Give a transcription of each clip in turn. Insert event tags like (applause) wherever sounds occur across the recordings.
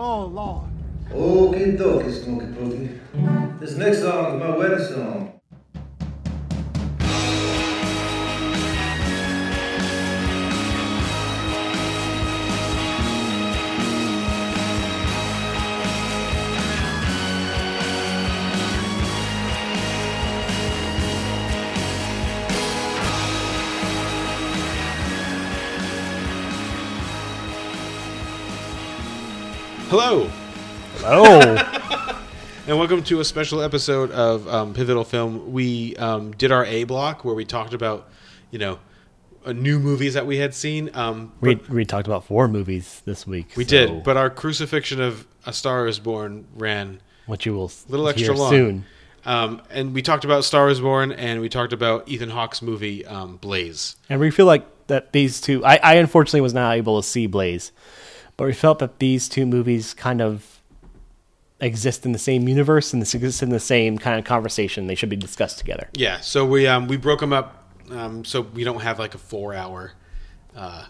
Oh, Lord. Okie dokie, Smoky Pokey. This next song is my wedding song. Hello, Oh, (laughs) and welcome to a special episode of um, Pivotal Film. We um, did our A block where we talked about, you know, uh, new movies that we had seen. Um, we we talked about four movies this week. we so did, but our crucifixion of A Star Is Born ran what you will a little extra long. soon. Um, and we talked about Star Is Born, and we talked about Ethan Hawke's movie um, Blaze. And we feel like that these two. I, I unfortunately was not able to see Blaze, but we felt that these two movies kind of exist in the same universe and this exists in the same kind of conversation. They should be discussed together. Yeah, so we um, we broke them up um, so we don't have like a four hour, uh,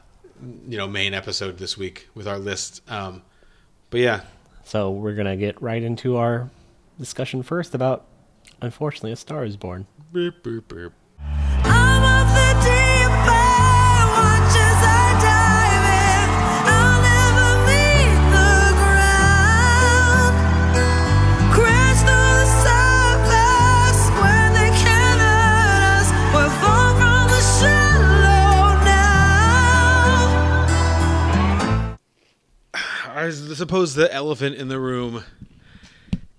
you know, main episode this week with our list. Um, but yeah, So we're gonna get right into our discussion first about, unfortunately, A Star Is Born. Boop, boop, boop. Suppose the elephant in the room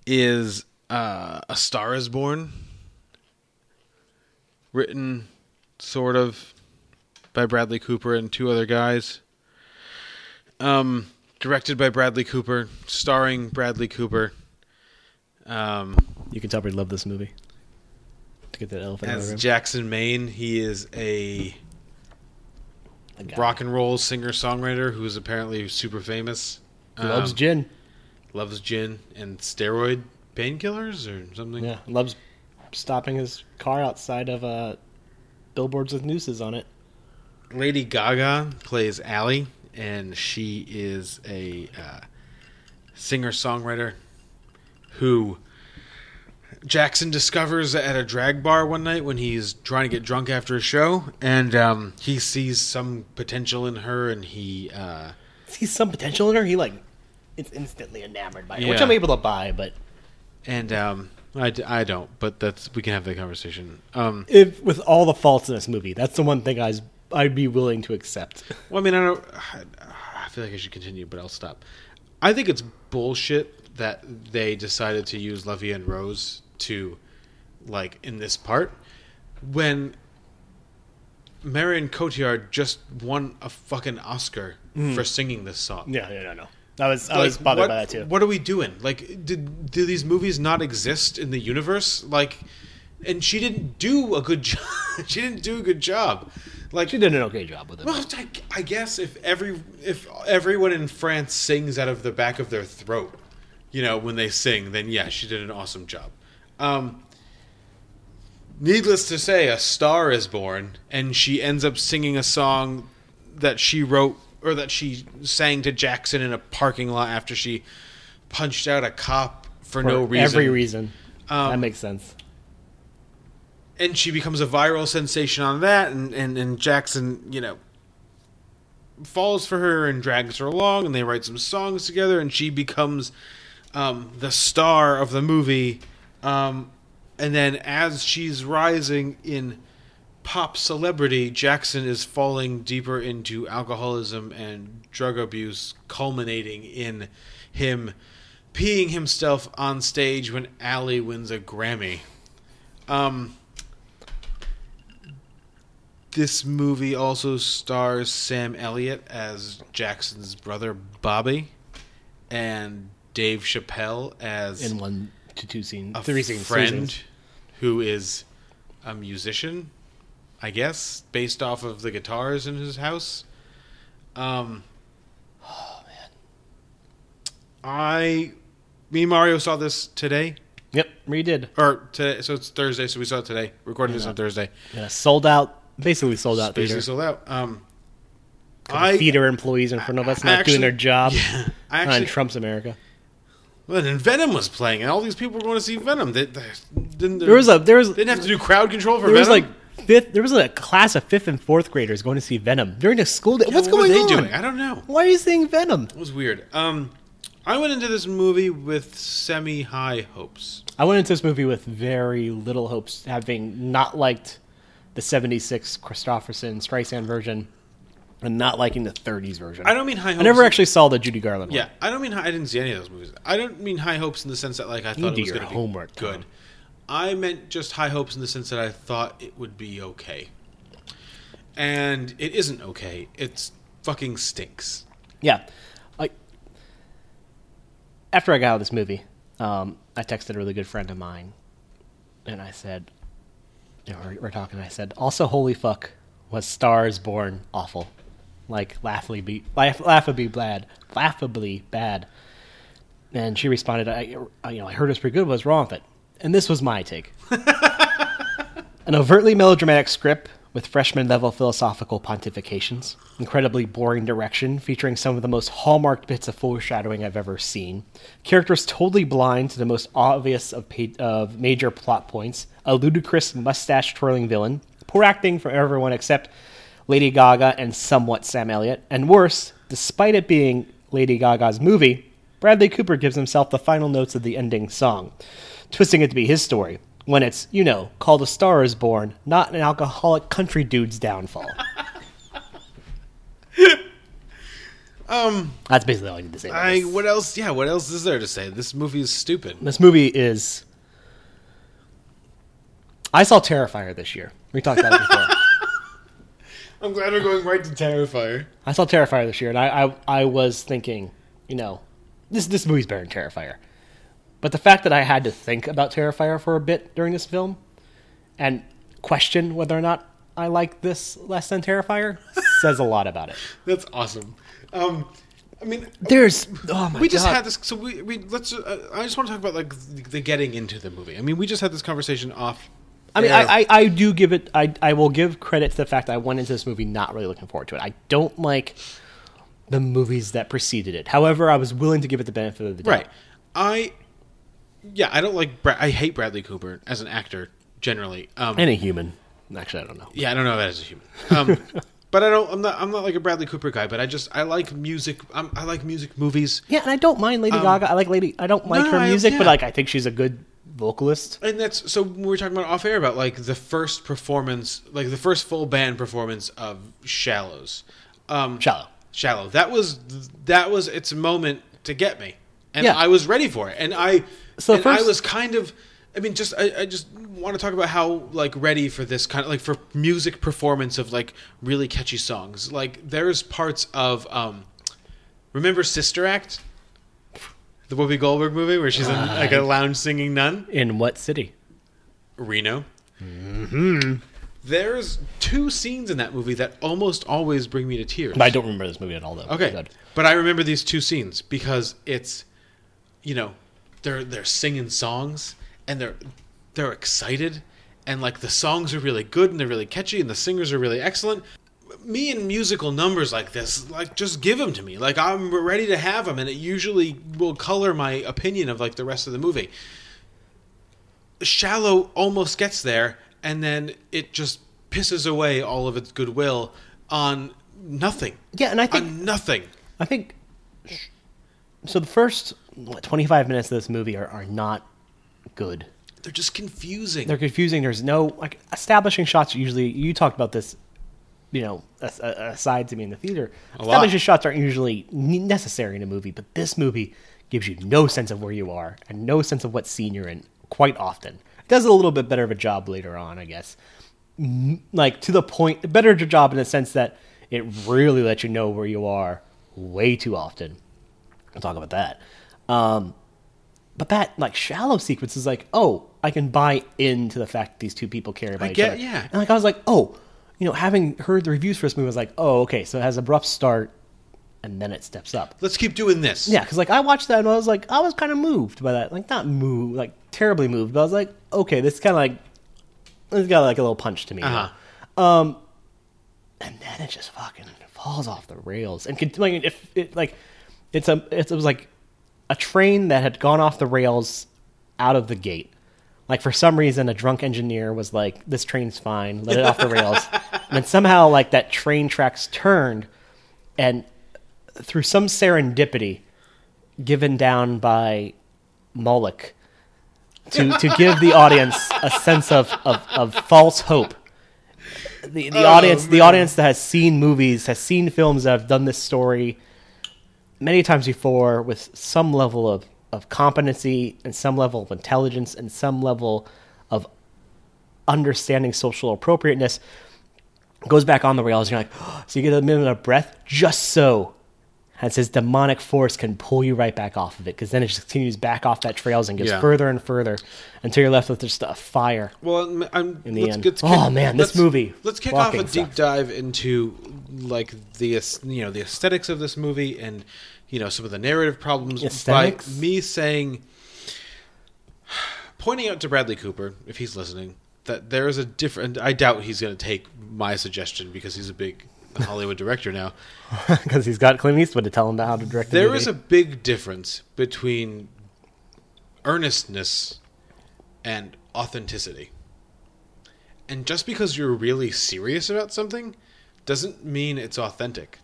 is uh, A Star is Born, written sort of by Bradley Cooper and two other guys. Um, directed by Bradley Cooper, starring Bradley Cooper. Um, You can tell we love this movie. To get that elephant as the room. Jackson Maine, he is a rock and roll singer songwriter who is apparently super famous. Loves Um, gin. loves gin and steroid painkillers or something. Yeah, loves stopping his car outside of uh, billboards with nooses on it. Lady Gaga plays Allie, and she is a uh, singer songwriter who Jackson discovers at a drag bar one night when he's trying to get drunk after a show, and um, he sees some potential in her, and he. Uh, Sees some potential in her. He like, it's instantly enamored by her, which I'm able to buy. But and um, I, I don't, but that's we can have that conversation. Um, if with all the faults in this movie, that's the one thing I was, I'd be willing to accept. Well, I mean, I don't. I feel like I should continue, but I'll stop. I think it's bullshit that they decided to use La Vie en Rose to, like, in this part, when Marion Cotillard just won a fucking Oscar for singing this song. Yeah, no, no, no. I was I Like, was bothered what, by that too. What are we doing? Like, did do these movies not exist in the universe? Like, and she didn't do a good (laughs) job. she didn't do a good job. Like, She did an okay job with it. well, I, I guess if every if everyone in France sings out of the back of their throat, you know, when they sing, then yeah, she did an awesome job. Um, needless to say, a star is born, and she ends up singing a song that she wrote or that she sang to Jackson in a parking lot after she punched out a cop for, For no reason. Every reason. Um, that makes sense. and she becomes a viral sensation on that and, and, and jackson you know falls for her and drags her along and they write some songs together and she becomes um, the star of the movie um, and then as she's rising in pop celebrity jackson is falling deeper into alcoholism and drug abuse culminating in him peeing himself on stage when Allie wins a Grammy. Um, this movie also stars Sam Elliott as Jackson's brother Bobby, and Dave Chappelle as In one to two scenes, a three scenes, friend scenes. who is a musician, I guess, based off of the guitars in his house. Um, (sighs) oh man, I, me and Mario saw this today, Yep, redid. or today, so it's Thursday, so we saw it today. Recording this on Thursday. Yeah, sold out. Basically sold out Basically theater. sold out. Um, I- theater employees in front of us I not actually- doing their job Yeah, (laughs) I on actually, Trump's America. well, and Venom was playing, and all these people were going to see Venom. They, they didn't. There was a there was They didn't have to do crowd control for there was Venom. like fifth there was a class of fifth and fourth graders going to see Venom during the school day. What's what going they on? doing? I don't know. Why are you seeing Venom? It was weird. Um, I went into this movie with semi high hopes. I went into this movie with very little hopes, having not liked the '76 Kristofferson Streisand version, and not liking the '30s version. I don't mean high hopes. I never actually saw the Judy Garland one. Yeah, I don't mean high, I didn't see any of those movies. I don't mean high hopes in the sense that like I thought it was going to be homework, good. Tom. I meant just high hopes in the sense that I thought it would be okay, and it isn't okay. It's fucking stinks. Yeah. After I got out of this movie, um, I texted a really good friend of mine, and I said, you know, we're, we're talking. I said, also, holy fuck, was Stars Born awful, like laughably laugh, laughably bad, laughably bad. And she responded, I, you know, I heard it was pretty good. What's wrong with it? And this was my take. (laughs) An overtly melodramatic script with freshman level philosophical pontifications, incredibly boring direction featuring some of the most hallmarked bits of foreshadowing I've ever seen, characters totally blind to the most obvious of, pa- of major plot points, a ludicrous mustache twirling villain, poor acting from everyone except Lady Gaga and somewhat Sam Elliott, and worse, despite it being Lady Gaga's movie, Bradley Cooper gives himself the final notes of the ending song, twisting it to be his story, when it's, you know, called A Star is Born, not an alcoholic country dude's downfall. (laughs) Um, That's basically all I need to say. about I this. what else? Yeah, what else is there to say? This movie is stupid. This movie is. I saw Terrifier this year. We talked about it before. (laughs) I'm glad we're going right to Terrifier. I saw Terrifier this year, and I, I, I was thinking, you know, this this movie's better than Terrifier. But the fact that I had to think about Terrifier for a bit during this film, and question whether or not I like this less than Terrifier, (laughs) says a lot about it. That's awesome. Um, I mean, There's oh my we just God. had this. So we, we let's. Uh, I just want to talk about like the, the getting into the movie. I mean, we just had this conversation off. I mean. I, I, I do give it. I, I will give credit to the fact that I went into this movie not really looking forward to it. I don't like the movies that preceded it. However, I was willing to give it the benefit of the doubt. right. I yeah, I don't like. Bra- I hate Bradley Cooper as an actor generally. Um, And a human. Actually, I don't know. yeah, I don't know that as a human. Um, (laughs) but I don't. I'm not. I'm not like a Bradley Cooper guy. But I just I like music. I'm, I like music movies. Yeah, and I don't mind Lady Gaga. I like Lady. I don't like Um, no, her I- music, but like I think she's a good vocalist. And that's so we were talking about off air about like the first performance, like the first full band performance of Shallows. Um, Shallow. Shallow. That was that was its moment to get me, and Yeah. I was ready for it. And I, So and first- I was kind of. I mean, just I, I just want to talk about how like ready for this kind of like for music performance of like really catchy songs. Like there's parts of um, remember Sister Act, the Whoopi Goldberg movie where she's in, like a lounge singing nun. In what city? Reno. Mm-hmm. There's two scenes in that movie that almost always bring me to tears. I don't remember this movie at all, though. Okay, but I remember these two scenes because it's, you know, they're they're singing songs and they're they're excited and like the songs are really good and they're really catchy and the singers are really excellent. Me and musical numbers like this, like just give them to me. Like I'm ready to have them, and it usually will color my opinion of like the rest of the movie. Shallow almost gets there, and then it just pisses away all of its goodwill on nothing. Yeah, and I think On nothing. I think so. The first 25 minutes of this movie are, are not good. They're just confusing. They're confusing. There's no like establishing shots. Usually, you talked about this. You know, uh, aside to me in the theater, A lot. establishing shots aren't usually necessary in a movie, but this movie gives you no sense of where you are and no sense of what scene you're in. Quite often, it does a little bit better of a job later on, I guess. Like to the point, better job in the sense that it really lets you know where you are way too often. We'll talk about that. Um, but that like shallow sequence is like, oh, I can buy into the fact that these two people care about I each get- other. yeah. And like I was like, oh, you know, having heard the reviews for this movie, I was like, oh, okay, so it has a rough start, and then it steps up. Let's keep doing this. Yeah, because like I watched that and I was like, I was kind of moved by that, like not moved, like terribly moved, but I was like, okay, this kind of like, it's got like a little punch to me. Uh-huh. And then it just fucking falls off the rails and like if it like it's a it's, it was like a train that had gone off the rails out of the gate. Like for some reason, a drunk engineer was like, "This train's fine, let it off the rails," (laughs) and then somehow like that train tracks turned, and through some serendipity, given down by Moloch, to to give the audience a sense of of, of false hope. The the oh, audience the audience that has seen movies has seen films that have done this story many times before with some level of, of competency and some level of intelligence and some level of understanding social appropriateness goes back on the rails. You're like, (gasps) so you get a minute of breath just so as says demonic force can pull you right back off of it because then it just continues back off that trails and gets Yeah. further and further until you're left with just a fire. Well, I'm, In the let's end. get- Oh, man, this movie Let's kick off a deep sucks. dive into like the you know the aesthetics of this movie and you know some of the narrative problems Aesthetics? by me saying pointing out to Bradley Cooper if he's listening that there is a different. I doubt he's going to take my suggestion because he's a big Hollywood director now. (laughs) because he's got Clint Eastwood to tell him how to direct the There movie. is a big difference between earnestness and authenticity. And just because you're really serious about something doesn't mean it's authentic.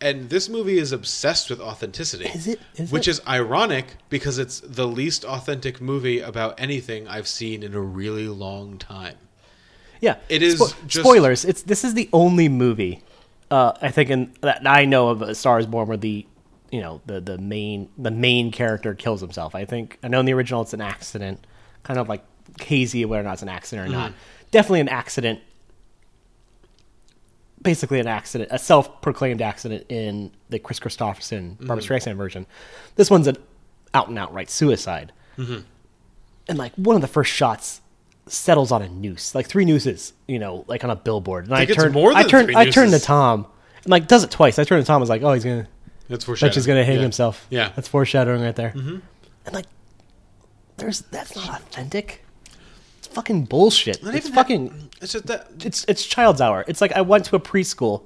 And this movie is obsessed with authenticity. Is it? Is which it? is ironic because it's the least authentic movie about anything I've seen in a really long time. Yeah, It is Spo- just- spoilers. It's this is the only movie uh, I think in, that I know of A Star Is Born where the you know the the main the main character kills himself. I think I know in the original it's an accident, kind of like hazy whether or not it's an accident or Mm-hmm. not. Definitely an accident. Basically, an accident, a self-proclaimed accident in the Kris Kristofferson Barbara Mm-hmm. Streisand version. This one's an out and outright suicide Mm-hmm. and like one of the first shots settles on a noose, like three nooses, you know, like on a billboard. And I, turned, more I turned, three I turned to. Tom, and like does it twice. I turned to Tom, I was like, oh, he's gonna, That's foreshadowing. Dutch is gonna hang Yeah. himself. Yeah. that's foreshadowing right there. Mm-hmm. And like, there's that's not authentic. It's fucking bullshit. Not it's fucking. that, it's just that It's it's child's hour. It's like I went to a preschool.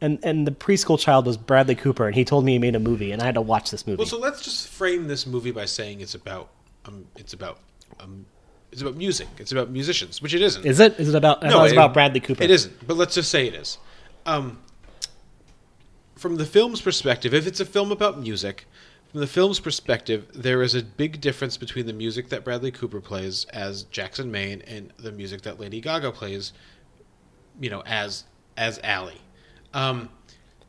And, and the preschool child was Bradley Cooper, and he told me he made a movie, and I had to watch this movie. Well, so let's just frame this movie by saying it's about um, it's about um, it's about music. It's about musicians, which it isn't. is it? Is it about? I thought it was it- about Bradley Cooper. It isn't, but let's just say it is. Um, from the film's perspective, if it's a film about music, from the film's perspective, there is a big difference between the music that Bradley Cooper plays as Jackson Maine and the music that Lady Gaga plays, you know, as as Allie. Um,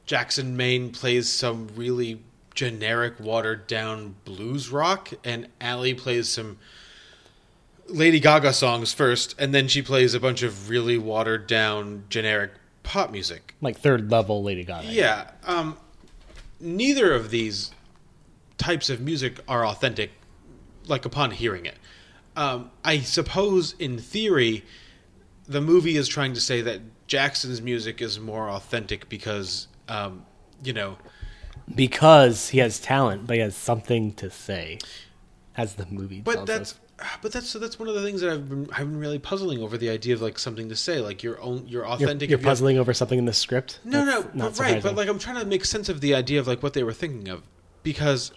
Jackson Maine plays some really generic, watered down blues rock, and Allie plays some Lady Gaga songs first, and then she plays a bunch of really watered down, generic pop music. like third level Lady Gaga. Yeah. Um, neither of these types of music are authentic, like upon hearing it. Um, I suppose, in theory, the movie is trying to say that Jackson's music is more authentic because, um, you know, because he has talent, but he has something to say, as the movie. but tells that's us. But that's so that's one of the things that I've been I've been really puzzling over the idea of like something to say, like your own your you're, authentic. you're if you have- puzzling over something in the script. No, That's no, not but right. But like, I'm trying to make sense of the idea of like what they were thinking of, because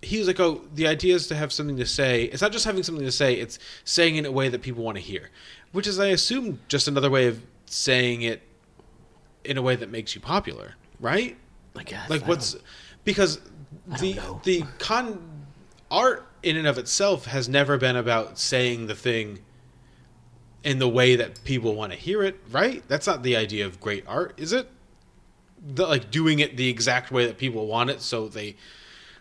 he was like, "Oh, the idea is to have something to say. It's not just having something to say; it's saying it in a way that people want to hear." Which is, I assume, just another way of saying it in a way that makes you popular, right? I guess, Like, I what's because the the con art in and of itself has never been about saying the thing in the way that people want to hear it, right? That's not the idea of great art, is it? The, like doing it the exact way that people want it, so they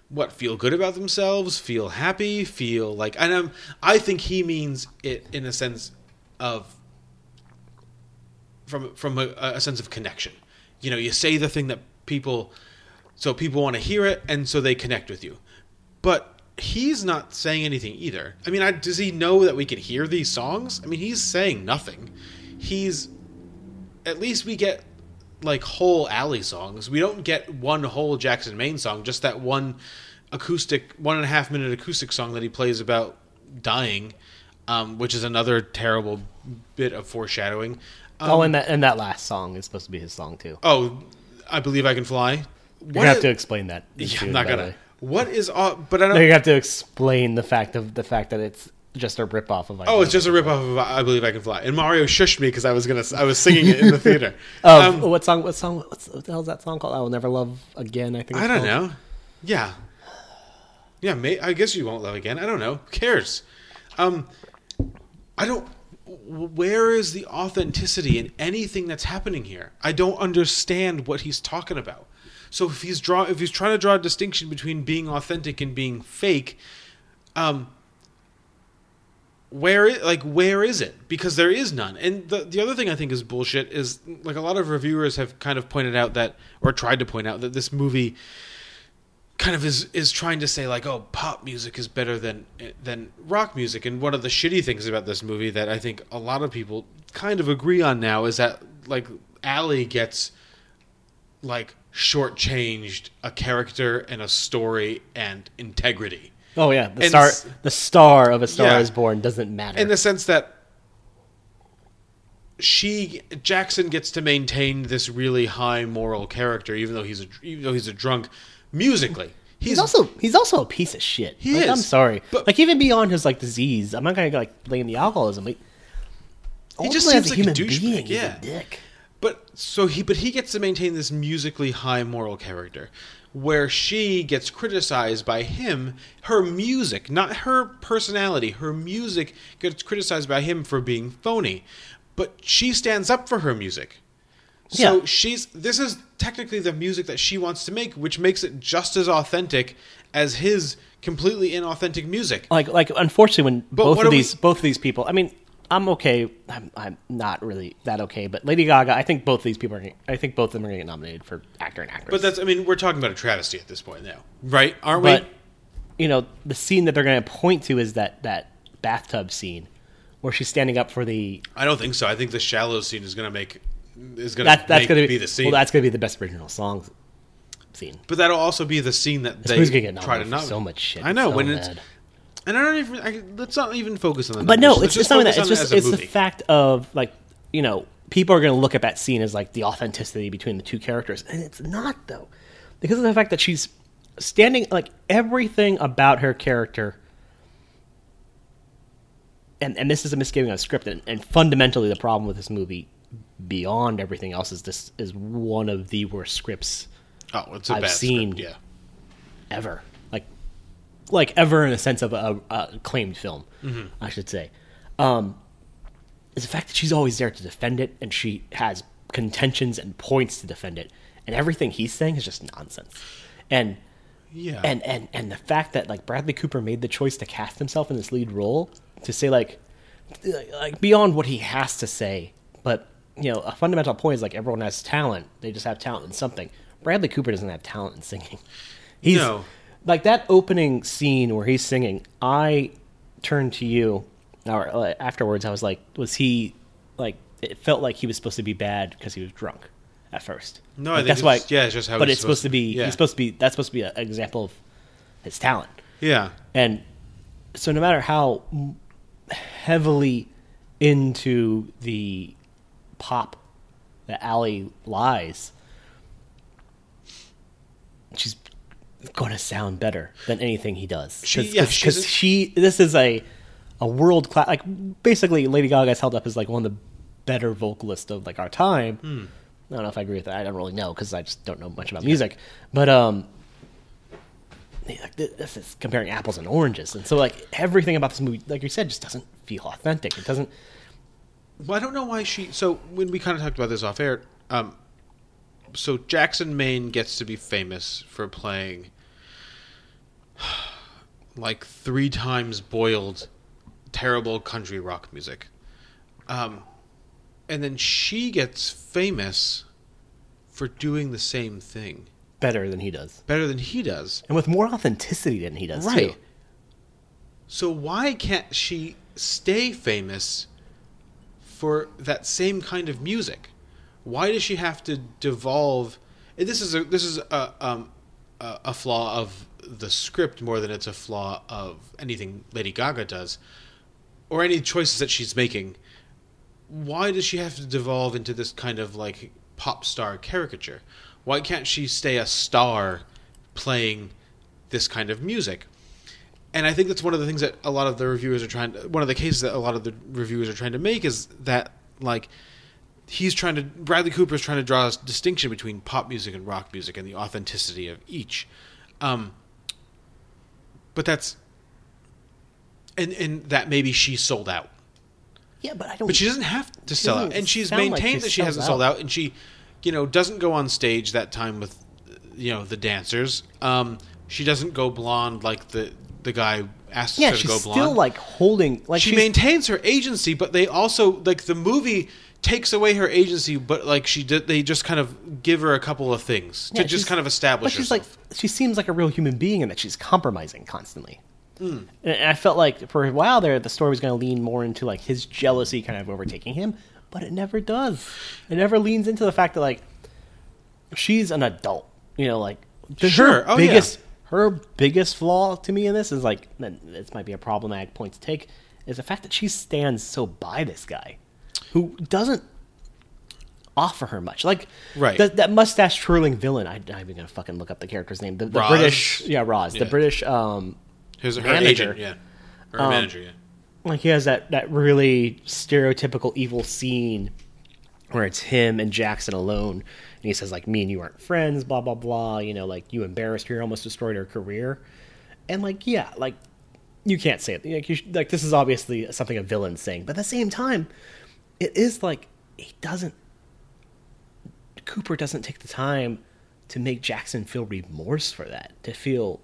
what feel good about themselves, feel happy, feel like. And I'm, I think he means it in a sense of from from a, a sense of connection. You know, you say the thing that people, so people want to hear it, and so they connect with you. But he's not saying anything either. I mean, I, does he know that we can hear these songs? I mean, he's saying nothing. He's at least we get like whole Allie songs. We don't get one whole Jackson Maine song, just that one acoustic, one and a half minute acoustic song that he plays about dying, um, which is another terrible bit of foreshadowing. oh, and that and that last song is supposed to be his song too. Oh, I believe I can fly. You're have to explain that. Yeah, I'm not gonna. way. What is? all? But I don't. No, you have to explain the fact of the fact that it's just a ripoff of. Oh, it's just a ripoff of I Believe I Can Fly. And Mario shushed me because I was gonna I was singing it in the theater. (laughs) Of Um, what song? What song? What's, what the hell's that song called? I will never love again. I think. I don't called. know. Yeah, yeah. May, I guess you won't love again. I don't know. Who cares? Um, I don't. Where is the authenticity in anything that's happening here? I don't understand what he's talking about. So if he's draw, if he's trying to draw a distinction between being authentic and being fake, um, where like where is it? Because there is none. And the the other thing i think is bullshit is like a lot of reviewers have kind of pointed out that or tried to point out that this movie kind of is is trying to say like oh pop music is better than than rock music. And one of the shitty things about this movie that i think a lot of people kind of agree on now is that like Allie gets like shortchanged a character and a story and integrity Oh yeah, the And star. s- The star of a Star Yeah. Is Born doesn't matter. in the sense that she Jackson gets to maintain this really high moral character, even though he's a even though he's a drunk. Musically, he's, He's also he's also a piece of shit. He Like, is. I'm sorry. But- like even beyond his like disease, I'm not gonna like blame the alcoholism. But He just seems like a douchebag, yeah. a dick. But so he but he gets to maintain this musically high moral character where she gets criticized by him her music not her personality her music gets criticized by him for being phony but she stands up for her music so Yeah. she's this is technically the music that she wants to make which makes it just as authentic as his completely inauthentic music Like like unfortunately, when But both of are we- these both of these people, I mean, I'm okay. I'm, I'm not really that okay, but Lady Gaga, I think both of these people are. gonna- I think both of them are going to get nominated for actor and actress. but that's i mean we're talking about a travesty at this point now right aren't but we you know the scene that they're going to point to is that that bathtub scene where she's standing up for the I don't think so. I think the shallow scene is going to make is going that, to that's going to be the scene. Well, that's going to be the best original song scene. but that'll also be the scene that This they to get try to nominated so much shit. I know so when it's. And I don't even. I, let's not even focus on that. but no, it's, it's not that. It's just it's the fact of like you know people are going to look at that scene as like the authenticity between the two characters, and it's not though, because of the fact that she's standing like everything about her character. And, and this is a misgiving of script, and, and fundamentally the problem with this movie, beyond everything else, is this is one of the worst scripts Oh, it's a I've seen- script. Yeah, ever like ever in a sense of a, a acclaimed film Mm-hmm. i should say um is the fact that she's always there to defend it and she has contentions and points to defend it and everything he's saying is just nonsense and yeah. and and and the fact that like bradley cooper made the choice to cast himself in this lead role to say like like beyond what he has to say but you know a fundamental point is like everyone has talent they just have talent in something bradley cooper doesn't have talent in singing he's No. Like that opening scene where he's singing i turned to you or afterwards i was like was he like it felt like he was supposed to be bad because he was drunk at first No, I Like, think that's why yeah, it's just how but it's supposed to- be yeah. he's supposed to be that's supposed to be an example of his talent yeah. and so no matter how heavily into the pop that Allie lies, she's going to sound better than anything he does. She- Cause, yeah, 'cause- she's 'cause a- she. This is a a world class. Like basically, Lady Gaga Gaga's held up as like one of the better vocalists of like our time. Hmm. I don't know if I agree with that. I don't really know because I just don't know much about music. But um, this is comparing apples and oranges, and so like everything about this movie, like you said, just doesn't feel authentic. It doesn't. Well, I don't know why she. So when we kind of talked about this off air, um, so Jackson Maine gets to be famous for playing (sighs) like three times boiled, terrible country rock music, um, and then she gets famous for doing the same thing better than he does, better than he does. and with more authenticity than he does. Right. Too. So why can't she stay famous for that same kind of music? Why does she have to devolve? This is a this is a um, a flaw of the script more than it's a flaw of anything Lady Gaga does, or any choices that she's making. why does she have to devolve into this kind of like pop star caricature? Why can't she stay a star playing this kind of music? And I think that's one of the things that a lot of the reviewers are trying. To, one of the cases that a lot of the reviewers are trying to make is that like he's trying to Bradley Cooper is trying to draw a distinction between pop music and rock music and the authenticity of each. Um, but that's and and that maybe she sold out. Yeah, but I don't. But she doesn't have to sell out, and she's like maintained she that she hasn't sold out. out, and she, you know, doesn't go on stage that time with, you know, the dancers. Um, she doesn't go blonde like the the guy asked yeah, her to she's go still like holding like she maintains her agency, but they also like the movie takes away her agency, but like she did, they just kind of give her a couple of things yeah, to just kind of establish But she's herself. like she seems like a real human being, and that she's compromising constantly. Hmm. And I felt like for a while there, the story was going to lean more into like his jealousy kind of overtaking him, but it never does. It never leans into the fact that like she's an adult. You know, like Sure. her Oh, yeah. biggest her biggest flaw to me in this is like this might be a problematic point to take is the fact that she stands so by this guy who doesn't offer her much. Like Right. that, that mustache twirling villain. I, I'm not even gonna fucking look up the character's name. The, the? British, yeah, Roz, the British. Um, His her manager. agent, yeah, her Um, manager, yeah. like he has that that really stereotypical evil scene where it's him and Jackson alone, and he says like, "Me and you aren't friends," blah blah blah. You know, like you embarrassed her, almost destroyed her career, and like yeah, like you can't say it. Like, you like this is obviously something a villain's saying, but at the same time, it is like he doesn't. Cooper doesn't take the time to make Jackson feel remorse for that, to feel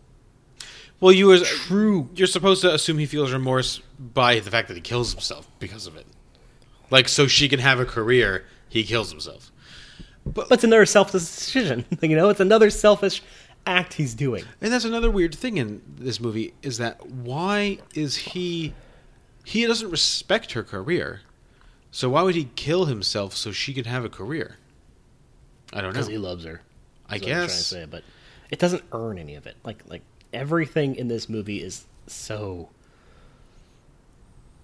Well, you were true You're supposed to assume he feels remorse by the fact that he kills himself because of it. Like, so she can have a career, he kills himself. But it's another selfish decision. (laughs) You know, it's another selfish act he's doing. And that's another weird thing in this movie is that why is he he doesn't respect her career. So why would he kill himself so she could have a career? I don't know. Because he loves her. I is what I'm trying to guess. say, but it doesn't earn any of it. Like like everything in this movie is so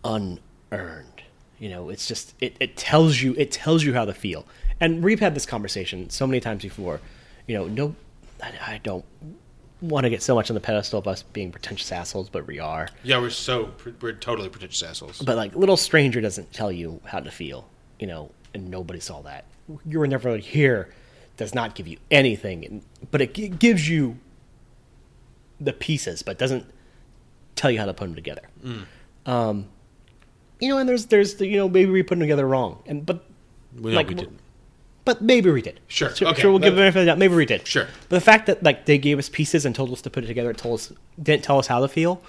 unearned. You know, it's just it, it tells you it tells you how to feel. And we've had this conversation so many times before. You know, no, I, I don't want to get so much on the pedestal of us being pretentious assholes, but we are. Yeah, we're so we're totally pretentious assholes. But like, little stranger doesn't tell you how to feel, you know, and nobody saw that. You were never here does not give you anything, but it gives you the pieces, but doesn't tell you how to put them together. Um, you know, and there's there's the, you know maybe we put them together wrong, and but like, we didn't. But maybe we did. Sure, sure, okay, sure we'll give them benefit of the doubt. Maybe we did. Sure. But the fact that like they gave us pieces and told us to put it together, it told us didn't tell us how to feel,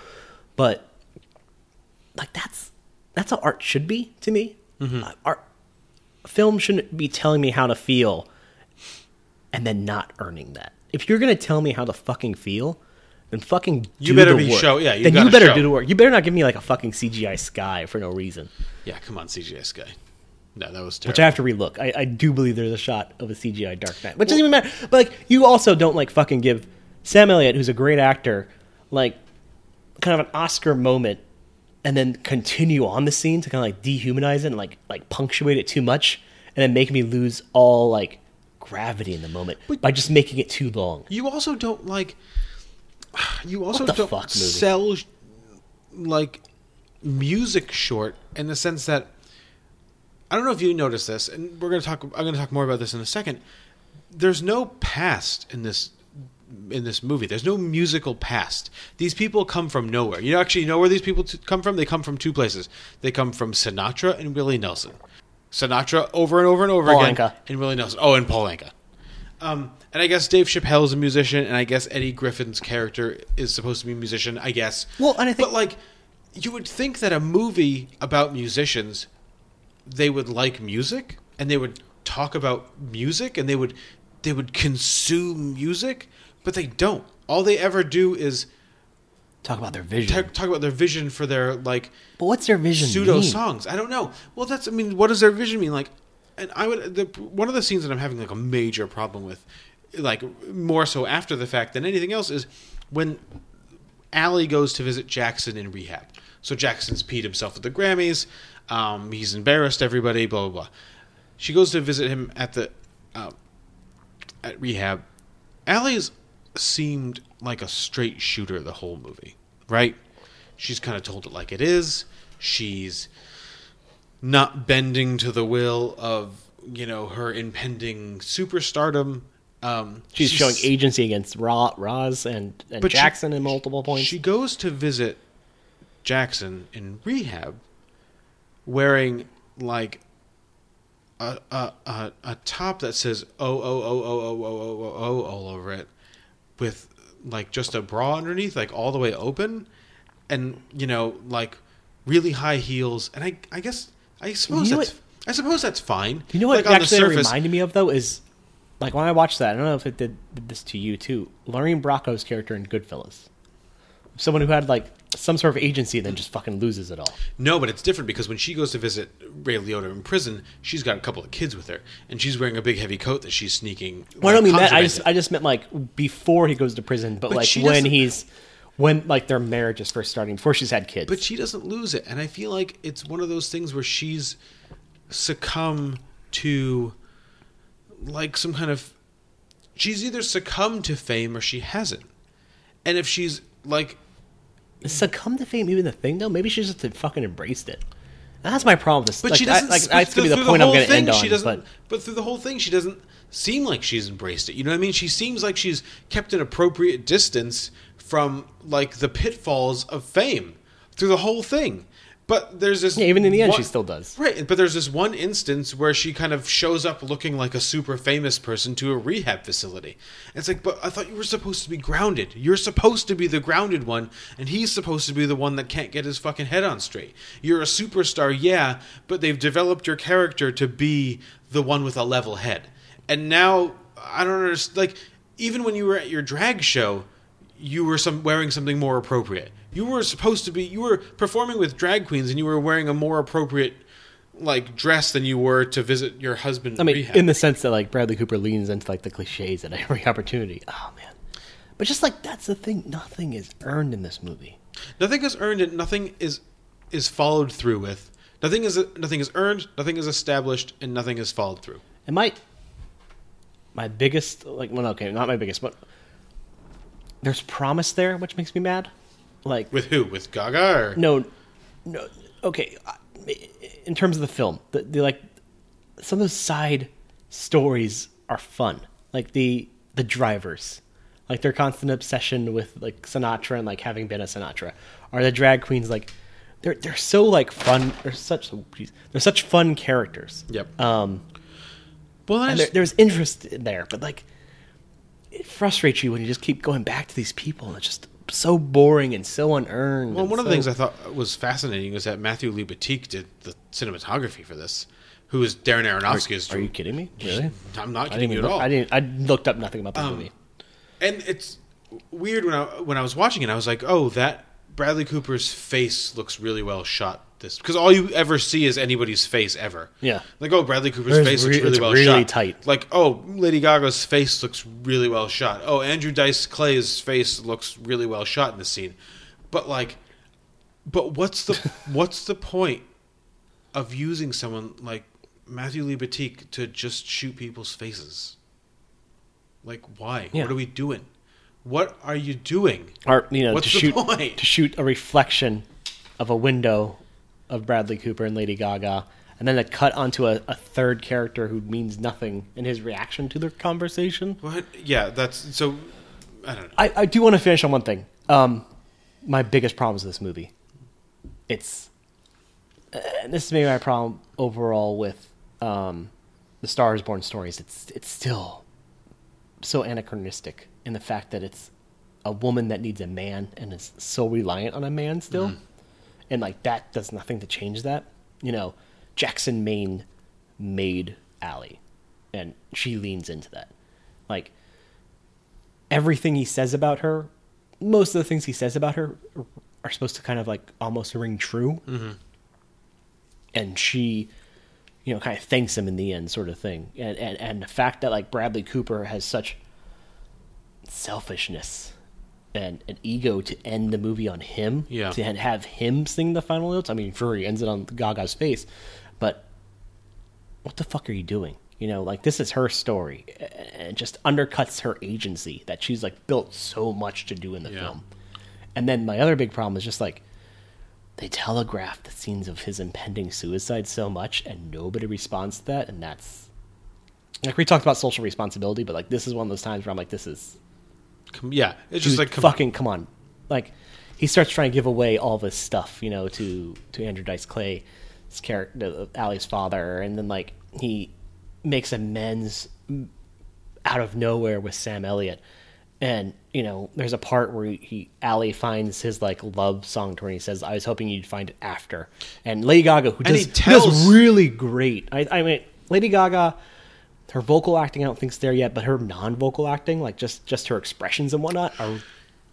but like that's that's how art should be to me. Mm-hmm. Uh, art film shouldn't be telling me how to feel and then not earning that. If you're gonna tell me how to fucking feel, then fucking do You better the be work. show- yeah, you then you better show. do the work. You better not give me like a fucking CGI sky for no reason. Yeah, come on, CGI Sky. No, that was terrible. Which. I have to relook. I, I do believe there's a shot of a CGI Dark Knight, which doesn't even matter. But like, you also don't like fucking give Sam Elliott, who's a great actor, like kind of an Oscar moment, and then continue on the scene to kind of like dehumanize it and like like punctuate it too much, and then make me lose all like gravity in the moment by just making it too long. You also don't like. (sighs) You also don't sell like music short in the sense that I don't know if you noticed this, and we're gonna talk. I'm gonna talk more about this in a second. There's no past in this in this movie. There's no musical past. These people come from nowhere. You actually know where these people t- come from. They come from two places. They come from Sinatra and Willie Nelson. Sinatra over and over and over Paul again, Anka. and Willie Nelson. Oh, and Paul Anka. Um, and I guess Dave Chappelle is a musician, and I guess Eddie Griffin's character is supposed to be a musician. I guess. Well, and I think- but like, you would think that a movie about musicians, they would like music, and they would talk about music, and they would they would consume music, but they don't. All they ever do is Talk about their vision. ta- talk about their vision for their like but what's their vision? pseudo mean? songs. I don't know. Well, that's I mean, what does their vision mean? Like, and I would the one of the scenes that I'm having like a major problem with, like more so after the fact than anything else, is when Allie goes to visit Jackson in rehab. So Jackson's peed himself at the Grammys. Um, he's embarrassed everybody. Blah blah blah. She goes to visit him at the uh, at rehab. Allie's seemed like a straight shooter the whole movie, right? She's kind of told it like it is. She's not bending to the will of you know her impending superstardom. Um, She's, showing agency against Ra, Roz and, and But she- Jackson in multiple points. She goes to visit Jackson in rehab, wearing like a a a, a top that says oh oh oh oh oh oh oh oh oh all over it, with like just a bra underneath, like all the way open, and you know like really high heels, and I I guess I suppose You know that's what- I suppose that's fine. you know what Like, actually surface- reminded me of though is like when I watched that. I don't know if it did, did this to you too. Lorraine Bracco's character in Goodfellas, someone who had like some sort of agency and then just fucking loses it all. No, but it's different because when she goes to visit Ray Liotta in prison, she's got a couple of kids with her, and she's wearing a big heavy coat that she's sneaking. Well, I don't mean that. I just. I just meant like before he goes to prison, but, But like when he's when like their marriage is first starting, before she's had kids. but she doesn't lose it, and I feel like it's one of those things where she's succumb to like some kind of she's either succumbed to fame or she hasn't, and if she's like Succumb to fame even the thing though? Maybe she just fucking embraced it. That's my problem. with This, But like, she doesn't. I, like that's gonna be the point I'm whole going to end thing, on. She doesn't. but But, through the whole thing, she doesn't seem like she's embraced it. You know what I mean? She seems like she's kept an appropriate distance from like the pitfalls of fame through the whole thing. But there's this. Yeah, even in the end, one- she still does. Right, but there's this one instance where she kind of shows up looking like a super famous person to a rehab facility. It's like, but I thought you were supposed to be grounded. You're supposed to be the grounded one, and he's supposed to be the one that can't get his fucking head on straight. You're a superstar, yeah, but they've developed your character to be the one with a level head. And now, I don't understand. Like, even when you were at your drag show, you were some wearing something more appropriate. You were supposed to be you were performing with drag queens and you were wearing a more appropriate like dress than you were to visit your husband. I mean, rehab. in the sense that like Bradley Cooper leans into like the cliches at every (laughs) opportunity. Oh man, but just like that's the thing. Nothing is earned in this movie. nothing is earned and nothing is is followed through with. Nothing is nothing is earned, nothing is established, and nothing is followed through. And my my biggest like well okay not my biggest but there's promise there which makes me mad. Like With who? With Gaga or no no okay in terms of the film the, the like some of those side stories are fun like the the drivers like their constant obsession with like Sinatra and like having been a Sinatra or the drag queens like they're they're so like fun they're such oh, geez, they're such fun characters Yep. um well, there, there's interest in there, but like it frustrates you when you just keep going back to these people and it's just so boring and so unearned. well, one of the things I thought was fascinating was that Matthew Libatique did the cinematography for this, who is Darren Aronofsky's. Are you kidding me? Really? I'm not kidding you at look, all. I didn't. I looked up nothing about the Um, movie. and it's weird when I when I was watching it, I was like, oh, that Bradley Cooper's face looks really well shot. This because all you ever see is anybody's face ever. Yeah. like oh, Bradley Cooper's It's face re- looks really well really shot. tight. Like oh, Lady Gaga's face looks really well shot. Oh, Andrew Dice Clay's face looks really well shot in the scene. But like, but what's the (laughs) what's the point of using someone like Matthew Libatique to just shoot people's faces? Like, why? Yeah. What are we doing? What are you doing? Or you know, what's to shoot point? to shoot a reflection of a window of Bradley Cooper and Lady Gaga, and then to cut onto a, a third character who means nothing in his reaction to their conversation. What? Yeah, that's so. I don't know. I, I do want to finish on one thing. Um, my biggest problem with this movie, it's, uh, and this is maybe my problem overall with um, the Star is Born stories. It's it's still so anachronistic in the fact that it's a woman that needs a man and is so reliant on a man still, and like that does nothing to change that. You know, Jackson Maine made Allie, and she leans into that. Like everything he says about her, most of the things he says about her are supposed to kind of like almost ring true. Mm-hmm. And she, you know, kind of thanks him in the end, sort of thing. And, and and the fact that like Bradley Cooper has such selfishness and an ego to end the movie on him. Yeah. To have him sing the final notes. I mean, he ends it on Gaga's face, but what the fuck are you doing? You know, like this is her story, and it just undercuts her agency that she's like built so much to do in the Yeah. film. And then my other big problem is just like they telegraph the scenes of his impending suicide so much, and nobody responds to that, and that's like we talked about social responsibility, but like this is one of those times where I'm like, this is Com- yeah, it's just like com- fucking come on, like he starts trying to give away all this stuff, you know, to to Andrew Dice Clay's character, Allie's father, and then like he makes amends out of nowhere with Sam Elliott. And you know, there's a part where he, Allie finds his like love song to her, and he says, "I was hoping you'd find it after." And Lady Gaga, who does, tells- does really great. I, I mean, Lady Gaga, her vocal acting, I don't think's there yet, but her non-vocal acting, like just just her expressions and whatnot, are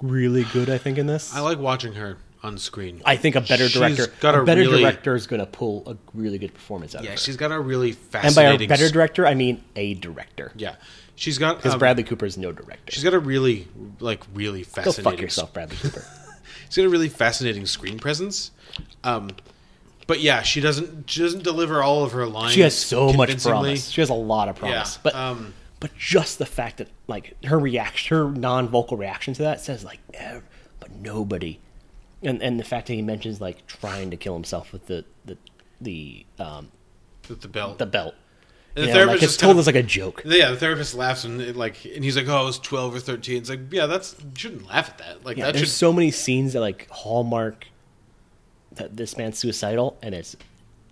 really good. I think in this, I like watching her on screen. I think a better She's director, got a a better really- director is going to pull a really good performance out yeah, of her. Yeah, she's got a really fascinating. and by a better director, I mean a director. Yeah, she's got Because um, Bradley Cooper is no director. She's got a really like really fascinating. Go fuck yourself, Bradley Cooper. (laughs) She's got a really fascinating screen presence. Um, but yeah, she doesn't she doesn't deliver all of her lines. She has so much promise. She has a lot of Yeah, promise. But um, but just the fact that like her reaction, her non-vocal reaction to that says like, ev- but nobody, and and the fact that he mentions like trying to kill himself with the the the um with the belt. the belt. And the You know, therapist like it's just told as like a joke. yeah, the therapist laughs and it, like, and he's like, "Oh, I was twelve or 13. It's like, yeah, that's you shouldn't laugh at that. Like Yeah, that there's should. so many scenes that like hallmark that this man's suicidal, and it's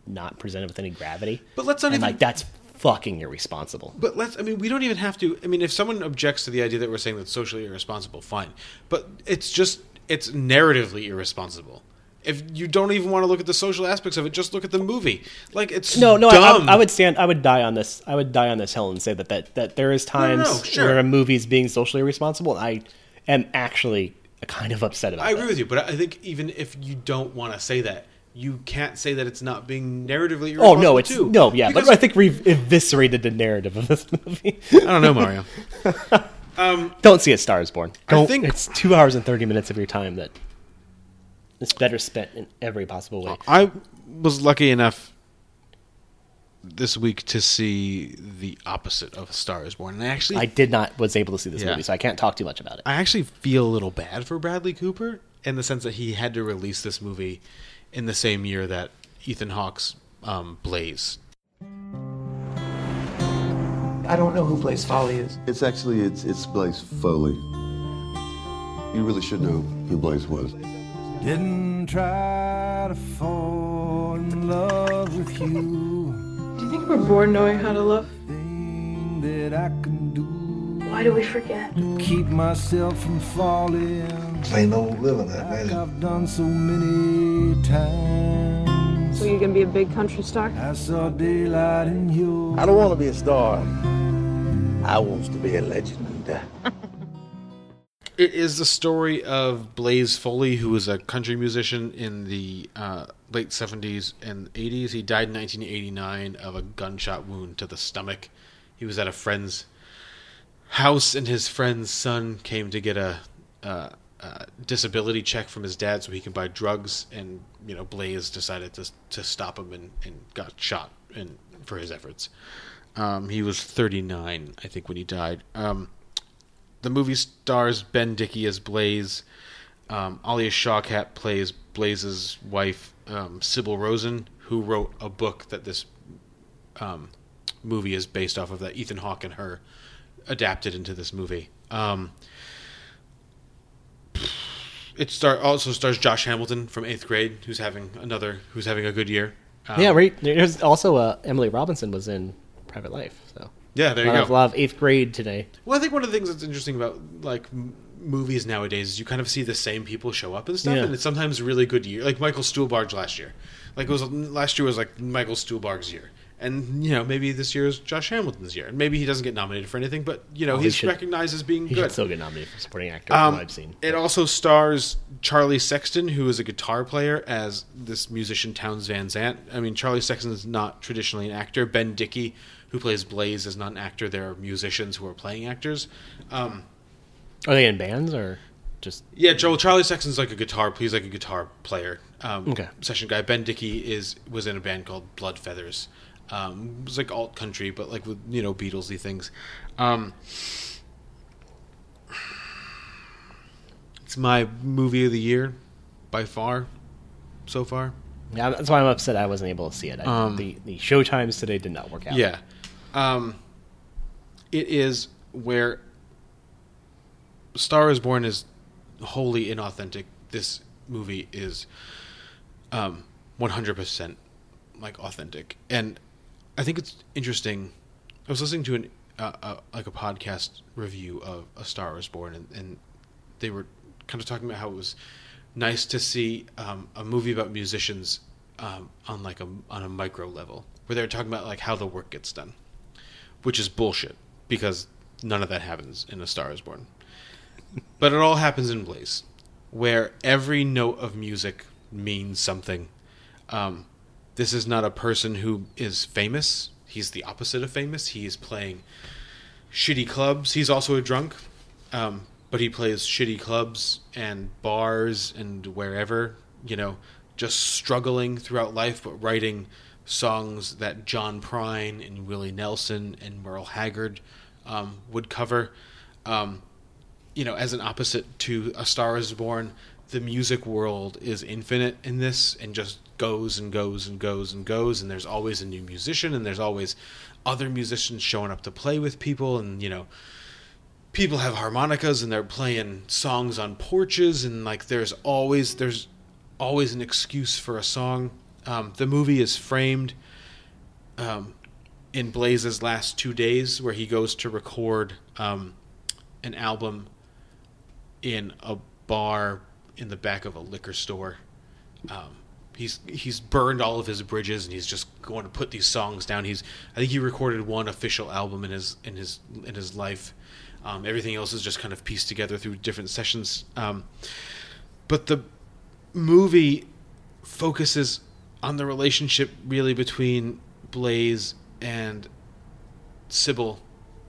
not presented with any gravity. But let's not and even- like that's fucking irresponsible. But let's. I mean, we don't even have to. I mean, if someone objects to the idea that we're saying that's socially irresponsible, fine. But it's just it's narratively irresponsible. If you don't even want to look at the social aspects of it, just look at the movie. Like it's No, no, I, dumb. I, would stand. I would die on this. I would die on this hill and say that that, that there is no, times no, sure. where a movie's being socially irresponsible. And I am actually kind of upset about. It. I agree that. with you, but I think even if you don't want to say that, you can't say that it's not being narratively Oh no, it's too. no, yeah, Because- but I think we've eviscerated the narrative of this movie. I don't know, Mario. (laughs) Um, don't see it, Stars Born. I Don't. think- it's two hours and thirty minutes of your time that is better spent in every possible way. I was lucky enough this week to see the opposite of A Star Is Born, and I actually I did not was able to see this Yeah. movie, so I can't talk too much about it. I actually feel a little bad for Bradley Cooper in the sense that he had to release this movie in the same year that Ethan Hawke's um, Blaze. I don't know who Blaze Folly is. It's actually it's it's Blaze Foley. You really should know who Blaze was. Didn't try to fall in love with you. Do you think we're born knowing how to love? Thing that I can do Why do we forget? to keep myself from falling. Plain old living, that man. I've done so many times. So you're gonna be a big country star? I saw daylight in you. I don't want to be a star. I want to be a legend. (laughs) It is the story of Blaze Foley, who was a country musician in the uh, late 70s and 80s. He died in 1989 of a gunshot wound to the stomach. He was at a friend's house, and his friend's son came to get a, uh, uh disability check from his dad so he can buy drugs. And you know, Blaze decided to to stop him and, and got shot in, for his efforts. Um, he was 39, I think, when he died. Um, the movie stars Ben Dickey as Blaze. Um, Alia Shawkat plays Blaze's wife, um, Sybil Rosen, who wrote a book that this um, movie is based off of. That Ethan Hawke and her adapted into this movie. Um, it star also stars Josh Hamilton from Eighth Grade, who's having another, who's having a good year. Um, yeah, right. There's also uh, Emily Robinson was in Private Life, so Yeah, there you go. of eighth grade today. Well, I think one of the things that's interesting about like m- movies nowadays is you kind of see the same people show up and stuff, Yeah. and it's sometimes really good year. Like Michael Stuhlbarg last year, like it was last year was like Michael Stuhlbarg's year, and you know maybe this year is Josh Hamilton's year, and maybe he doesn't get nominated for anything, but you know Oh, he he's should- recognized as being He good. should still get nominated for supporting actor Um, what I've seen. It also stars Charlie Sexton, who is a guitar player, as this musician Townes Van Zandt. I mean, Charlie Sexton is not traditionally an actor. Ben Dickey, who plays Blaze, is not an actor. There are musicians who are playing actors. Um, Are they in bands or? just Yeah, Joel Charlie Sexton's like a guitar. He's like a guitar player, um, Okay. session guy. Ben Dickey is was in a band called Blood Feathers. Um, it was like alt country, but like with you know Beatlesy things. Um, it's my movie of the year by far, so far. yeah. That's why I'm upset I wasn't able to see it. I, Um, the the show times today did not work out. Yeah. Um, it is where Star is Born is wholly inauthentic. This movie is um, 100% like authentic. And I think it's interesting. I was listening to an uh, uh, like a podcast review of A Star is Born and, and they were kind of talking about how it was nice to see um, a movie about musicians um, on like a on a micro level where they were talking about like how the work gets done which is bullshit because none of that happens in A Star Is Born. but it all happens in Blaze, where every note of music means something. Um, this is not a person who is famous. He's the opposite of famous. He is playing shitty clubs. He's also a drunk, um, but he plays shitty clubs and bars and wherever, you know, just struggling throughout life, but writing songs that John Prine and Willie Nelson and Merle Haggard um, would cover. Um, you know, as an opposite to A Star Is Born, the music world is infinite in this and just goes and goes and goes and goes. And there's always a new musician, and there's always other musicians showing up to play with people, and you know, people have harmonicas and they're playing songs on porches, and like there's always there's always an excuse for a song. Um, the movie is framed um, in Blaze's last two days, where he goes to record um, an album in a bar in the back of a liquor store. Um, he's he's burned all of his bridges, and he's just going to put these songs down. He's I think he recorded one official album in his in his in his life. Um, everything else is just kind of pieced together through different sessions. Um, but the movie focuses on the relationship really between Blaze and Sybil,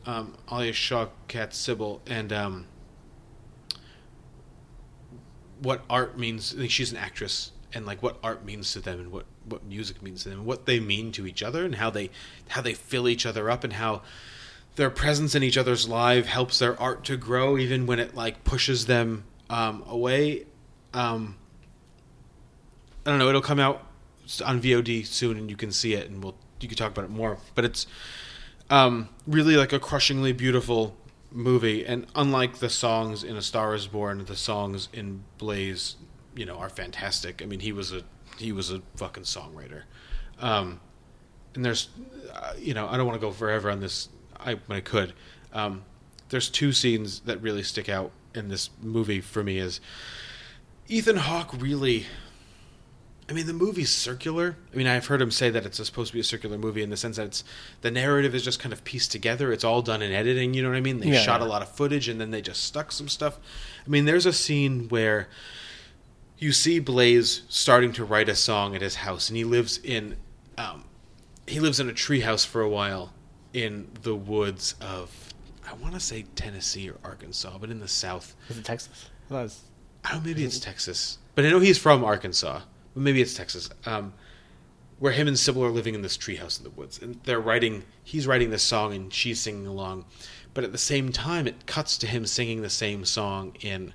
um, Alia Shawkat Sybil, and um, what art means. I think she's an actress, and like what art means to them, and what what music means to them, and what they mean to each other, and how they how they fill each other up, and how their presence in each other's life helps their art to grow, even when it like pushes them um, away. Um, I don't know. It'll come out on VOD soon, and you can see it, and we'll you can talk about it more. But it's um, really like a crushingly beautiful movie, and unlike the songs in A Star Is Born, the songs in Blaze, you know, are fantastic. I mean, he was a he was a fucking songwriter. Um, and there's, uh, you know, I don't want to go forever on this. I when I could. Um, there's two scenes that really stick out in this movie for me. Is Ethan Hawke really I mean, the movie's circular. I mean, I've heard him say that it's supposed to be a circular movie in the sense that it's the narrative is just kind of pieced together. It's all done in editing. You know what I mean? They Yeah, shot yeah. a lot of footage and then they just stuck some stuff. I mean, there's a scene where you see Blaze starting to write a song at his house, and he lives in um, he lives in a treehouse for a while in the woods of I want to say Tennessee or Arkansas, but in the south. Is it Texas? Was- I don't know, maybe it's Texas, but I know he's from Arkansas. Maybe it's Texas. Um, where him and Sybil are living in this treehouse in the woods, and they're writing. He's writing this song, and she's singing along. But at the same time, it cuts to him singing the same song in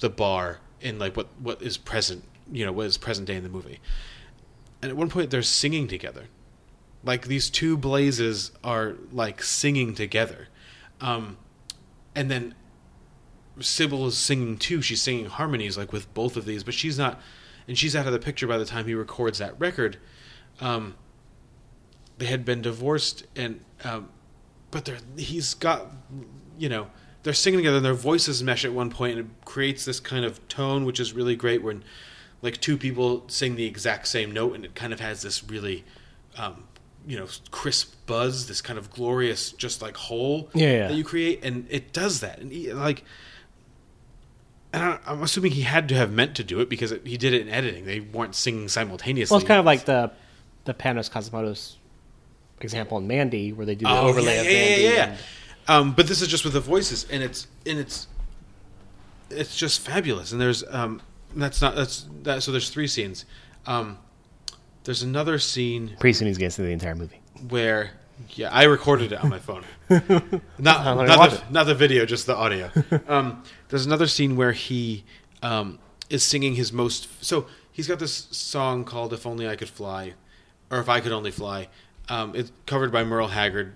the bar in like what what is present, you know, what is present day in the movie. And at one point, they're singing together, like these two blazes are like singing together. Um, and then Sybil is singing too. She's singing harmonies like with both of these, but she's not, and she's out of the picture by the time he records that record. Um, they had been divorced, and um, but they're he's got, you know, they're singing together, and their voices mesh at one point, and it creates this kind of tone, which is really great. When like two people sing the exact same note, and it kind of has this really, um, you know, crisp buzz, this kind of glorious, just like whole Yeah, yeah. that you create, and it does that, and like and I, I'm assuming he had to have meant to do it because it, he did it in editing. They weren't singing simultaneously. Well, it's kind of like the the Panos Cosmatos example in Mandy, where they do the Oh, overlay yeah, of yeah, Mandy. yeah, yeah. and- Um, but this is just with the voices, and it's and it's it's just fabulous. And there's um, that's not that's that. So there's three scenes. Um, there's another scene Pretty soon he's going to see the entire movie. where yeah, I recorded it on my phone. (laughs) not not the, not the video, just the audio. (laughs) um, there's another scene where he um, is singing his most. So he's got this song called "If Only I Could Fly," or "If I Could Only Fly." Um, it's covered by Merle Haggard,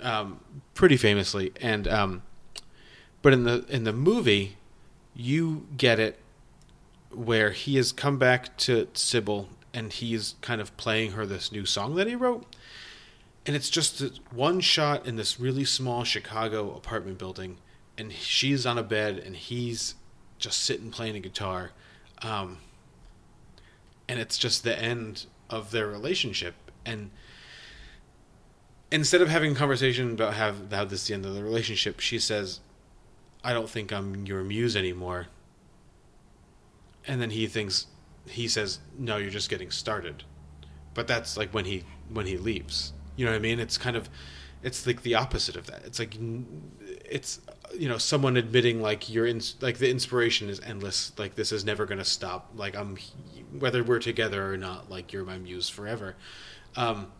um, pretty famously, and um, but in the in the movie, you get it where he has come back to Sybil and he's kind of playing her this new song that he wrote. And it's just one shot in this really small Chicago apartment building, and she's on a bed and he's just sitting playing a guitar. Um, and it's just the end of their relationship. And instead of having a conversation about how, how this is the end of the relationship, she says, I don't think I'm your muse anymore. And then he thinks he says, "No, you're just getting started." But that's like when he when he leaves. You know what I mean? It's kind of it's like the opposite of that. It's like it's you know someone admitting like you're in like the inspiration is endless. Like this is never going to stop. Like I'm whether we're together or not. Like you're my muse forever. Um,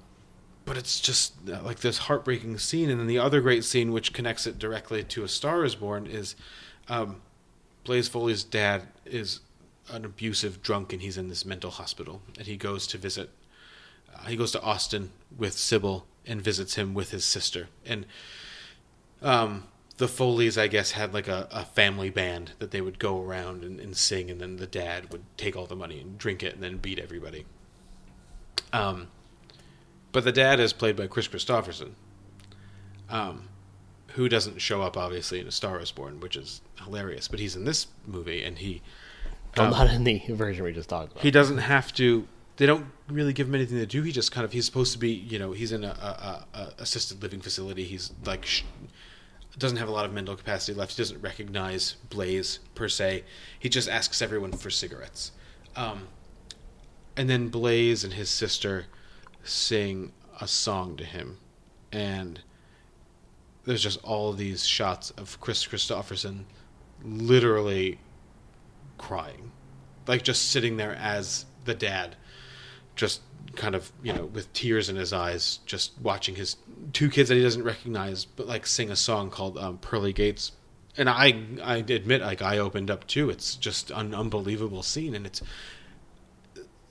but it's just uh, like this heartbreaking scene and then the other great scene which connects it directly to a star is born is um, blaze foley's dad is an abusive drunk and he's in this mental hospital and he goes to visit uh, he goes to austin with sybil and visits him with his sister and um, the foleys i guess had like a, a family band that they would go around and, and sing and then the dad would take all the money and drink it and then beat everybody um, but the dad is played by Kris Kristofferson, um, who doesn't show up obviously in A Star Is Born, which is hilarious. But he's in this movie, and he um, not in the version we just talked about. he doesn't have to. They don't really give him anything to do. He just kind of he's supposed to be you know he's in a, a, a assisted living facility. He's like sh- doesn't have a lot of mental capacity left. He doesn't recognize Blaze per se. He just asks everyone for cigarettes. Um, and then Blaze and his sister sing a song to him, and there's just all these shots of Kris Kristofferson literally crying, like just sitting there as the dad, just kind of you know with tears in his eyes, just watching his two kids that he doesn't recognize, but like sing a song called um, "Pearly Gates." And I, I admit, like I opened up too. It's just an unbelievable scene, and it's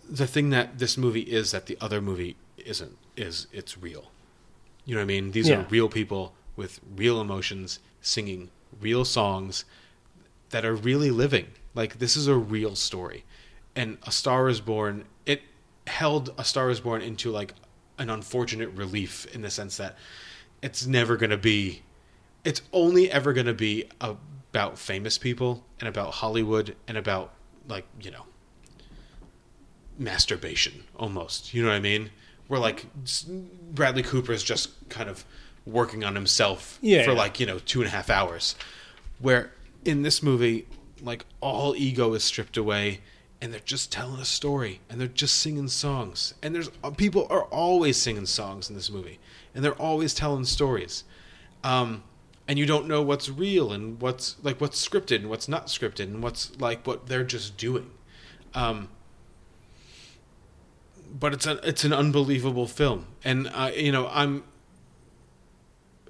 the thing that this movie is that the other movie isn't is it's real. You know what I mean? These Yeah. are real people with real emotions singing real songs that are really living. Like this is a real story. And A Star is Born held A Star is Born into like an unfortunate relief in the sense that it's never going to be it's only ever going to be about famous people and about Hollywood and about like, you know, masturbation almost. You know what I mean? Where like Bradley Cooper is just kind of working on himself Yeah, for yeah. like you know two and a half hours. Where in this movie, like all ego is stripped away, and they're just telling a story, and they're just singing songs, and there's uh, people are always singing songs in this movie, and they're always telling stories. Um, and you don't know what's real and what's like what's scripted and what's not scripted and what's like what they're just doing. Um, but it's a it's an unbelievable film, and uh, you know I'm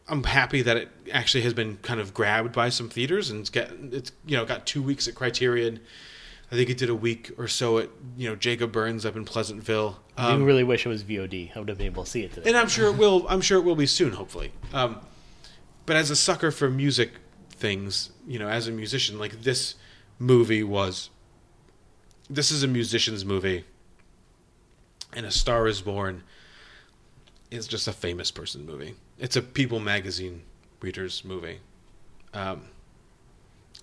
I'm happy that it actually has been kind of grabbed by some theaters and it's got it's you know got two weeks at Criterion. I think it did a week or so at you know Jacob Burns up in Pleasantville. I Um, do really wish it was VOD. I would have been able to see it today. and I'm sure it will. I'm sure it will be soon, hopefully. Um, but as a sucker for music things, you know, as a musician, like this movie was. This is a musician's movie, and A Star Is Born is just a famous person movie. It's a People magazine readers movie. Um,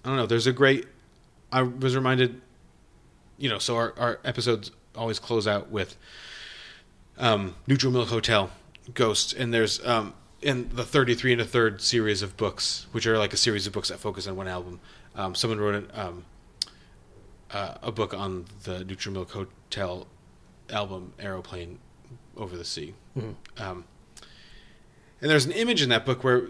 I don't know. There's a great. I was reminded, you know, so our, our episodes always close out with um, Neutral Milk Hotel, Ghosts, and there's um, in the 33 and a third series of books, which are like a series of books that focus on one album. Um, someone wrote an, um, uh, a book on the Neutral Milk Hotel album, Aeroplane Over the Sea. Um, and there's an image in that book where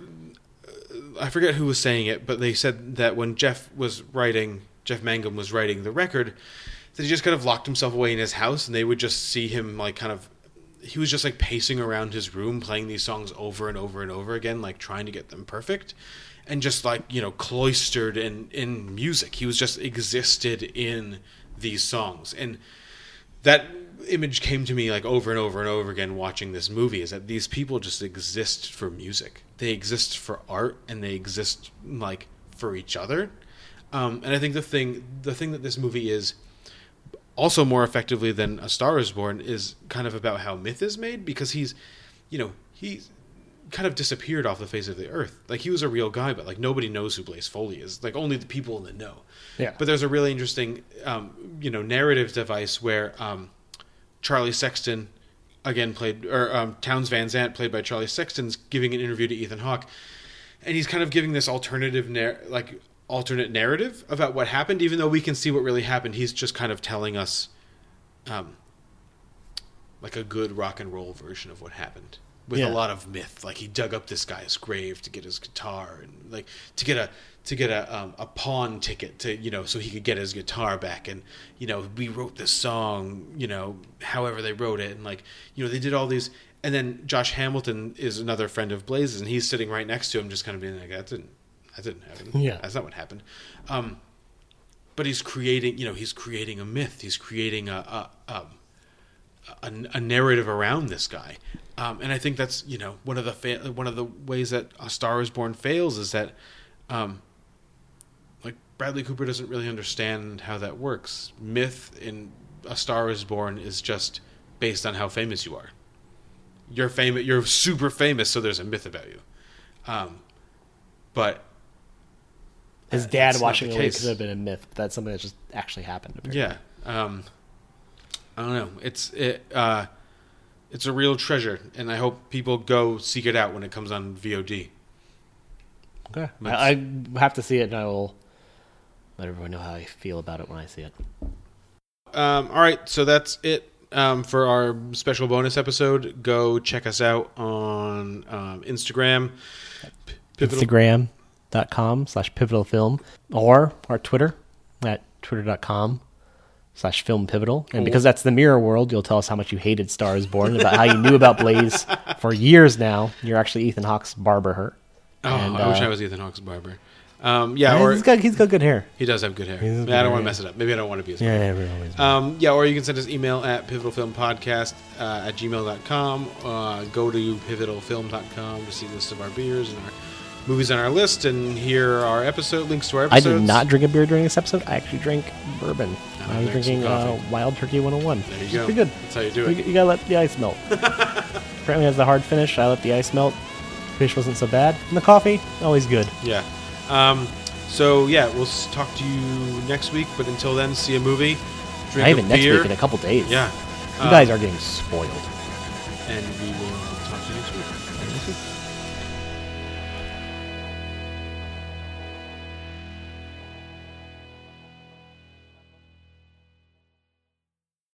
uh, I forget who was saying it, but they said that when Jeff was writing, Jeff Mangum was writing the record, that he just kind of locked himself away in his house, and they would just see him like kind of. He was just like pacing around his room, playing these songs over and over and over again, like trying to get them perfect, and just like you know cloistered in in music. He was just existed in these songs, and that image came to me like over and over and over again watching this movie is that these people just exist for music they exist for art and they exist like for each other um, and i think the thing the thing that this movie is also more effectively than a star is born is kind of about how myth is made because he's you know he's kind of disappeared off the face of the earth. Like he was a real guy but like nobody knows who blaze foley is. Like only the people in the know. Yeah. but there's a really interesting um, you know narrative device where um, Charlie Sexton, again played, or um, Townes Van Zandt, played by Charlie Sexton's giving an interview to Ethan Hawke, and he's kind of giving this alternative, nar- like alternate narrative about what happened, even though we can see what really happened. He's just kind of telling us, um, like a good rock and roll version of what happened. With Yeah. a lot of myth, like he dug up this guy's grave to get his guitar, and like to get a to get a um, a pawn ticket to you know so he could get his guitar back, and you know we wrote this song, you know however they wrote it, and like you know they did all these, and then Josh Hamilton is another friend of Blaze's, and he's sitting right next to him, just kind of being like that didn't that didn't happen, Yeah. that's not what happened, um, but he's creating you know he's creating a myth, he's creating a, a um, a, a narrative around this guy, um, and I think that's you know one of the fa- one of the ways that A Star Is Born fails is that, um, like Bradley Cooper doesn't really understand how that works. Myth in A Star Is Born is just based on how famous you are. You're famous. You're super famous, so there's a myth about you. Um, but His dad it's not washing the away case. could have been a myth, but that's something that just actually happened. apparently. Yeah. Um, I don't know. It's it. Uh, it's a real treasure, and I hope people go seek it out when it comes on VOD. Okay. I, I have to see it, and I will let everyone know how I feel about it when I see it. Um, all right, so that's it um, for our special bonus episode. Go check us out on um, Instagram. Pivotal- Instagram.com slash pivotal film or our Twitter at twitter.com slash film pivotal. And because that's the mirror world, you'll tell us how much you hated Star is Born, about how you knew about Blaze (laughs) for years now. You're actually Ethan Hawke's barber her. Oh, And, I wish uh, I was Ethan Hawke's barber. Um, yeah, or he's got he's got good hair. he does have good hair. I don't hair, want to mess it up. Maybe I don't want to be his Yeah, everyone. Um, yeah, or you can send us email at pivotalfilmpodcast uh, at gmail.com. Uh, go to pivotalfilm.com to see the list of our beers and our movies on our list and hear our episode links to our episodes. I did not drink a beer during this episode. I actually drank bourbon. I was drinking uh. Wild Turkey 101. There you go. Pretty good. That's how you do it. you gotta let the ice melt. (laughs) Apparently, has the hard finish. I let the ice melt. Fish wasn't so bad. And the coffee, always good. Yeah. Um, so yeah, we'll talk to you next week. But until then, see a movie, drink Not even a next beer. week in a couple days. Yeah. You guys are getting spoiled. And we will